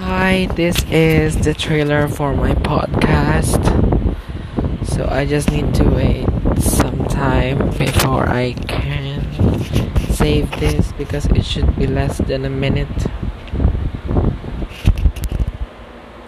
Hi, this is the trailer for my podcast. So I just need to wait some time before I can save this because it should be less than a minute.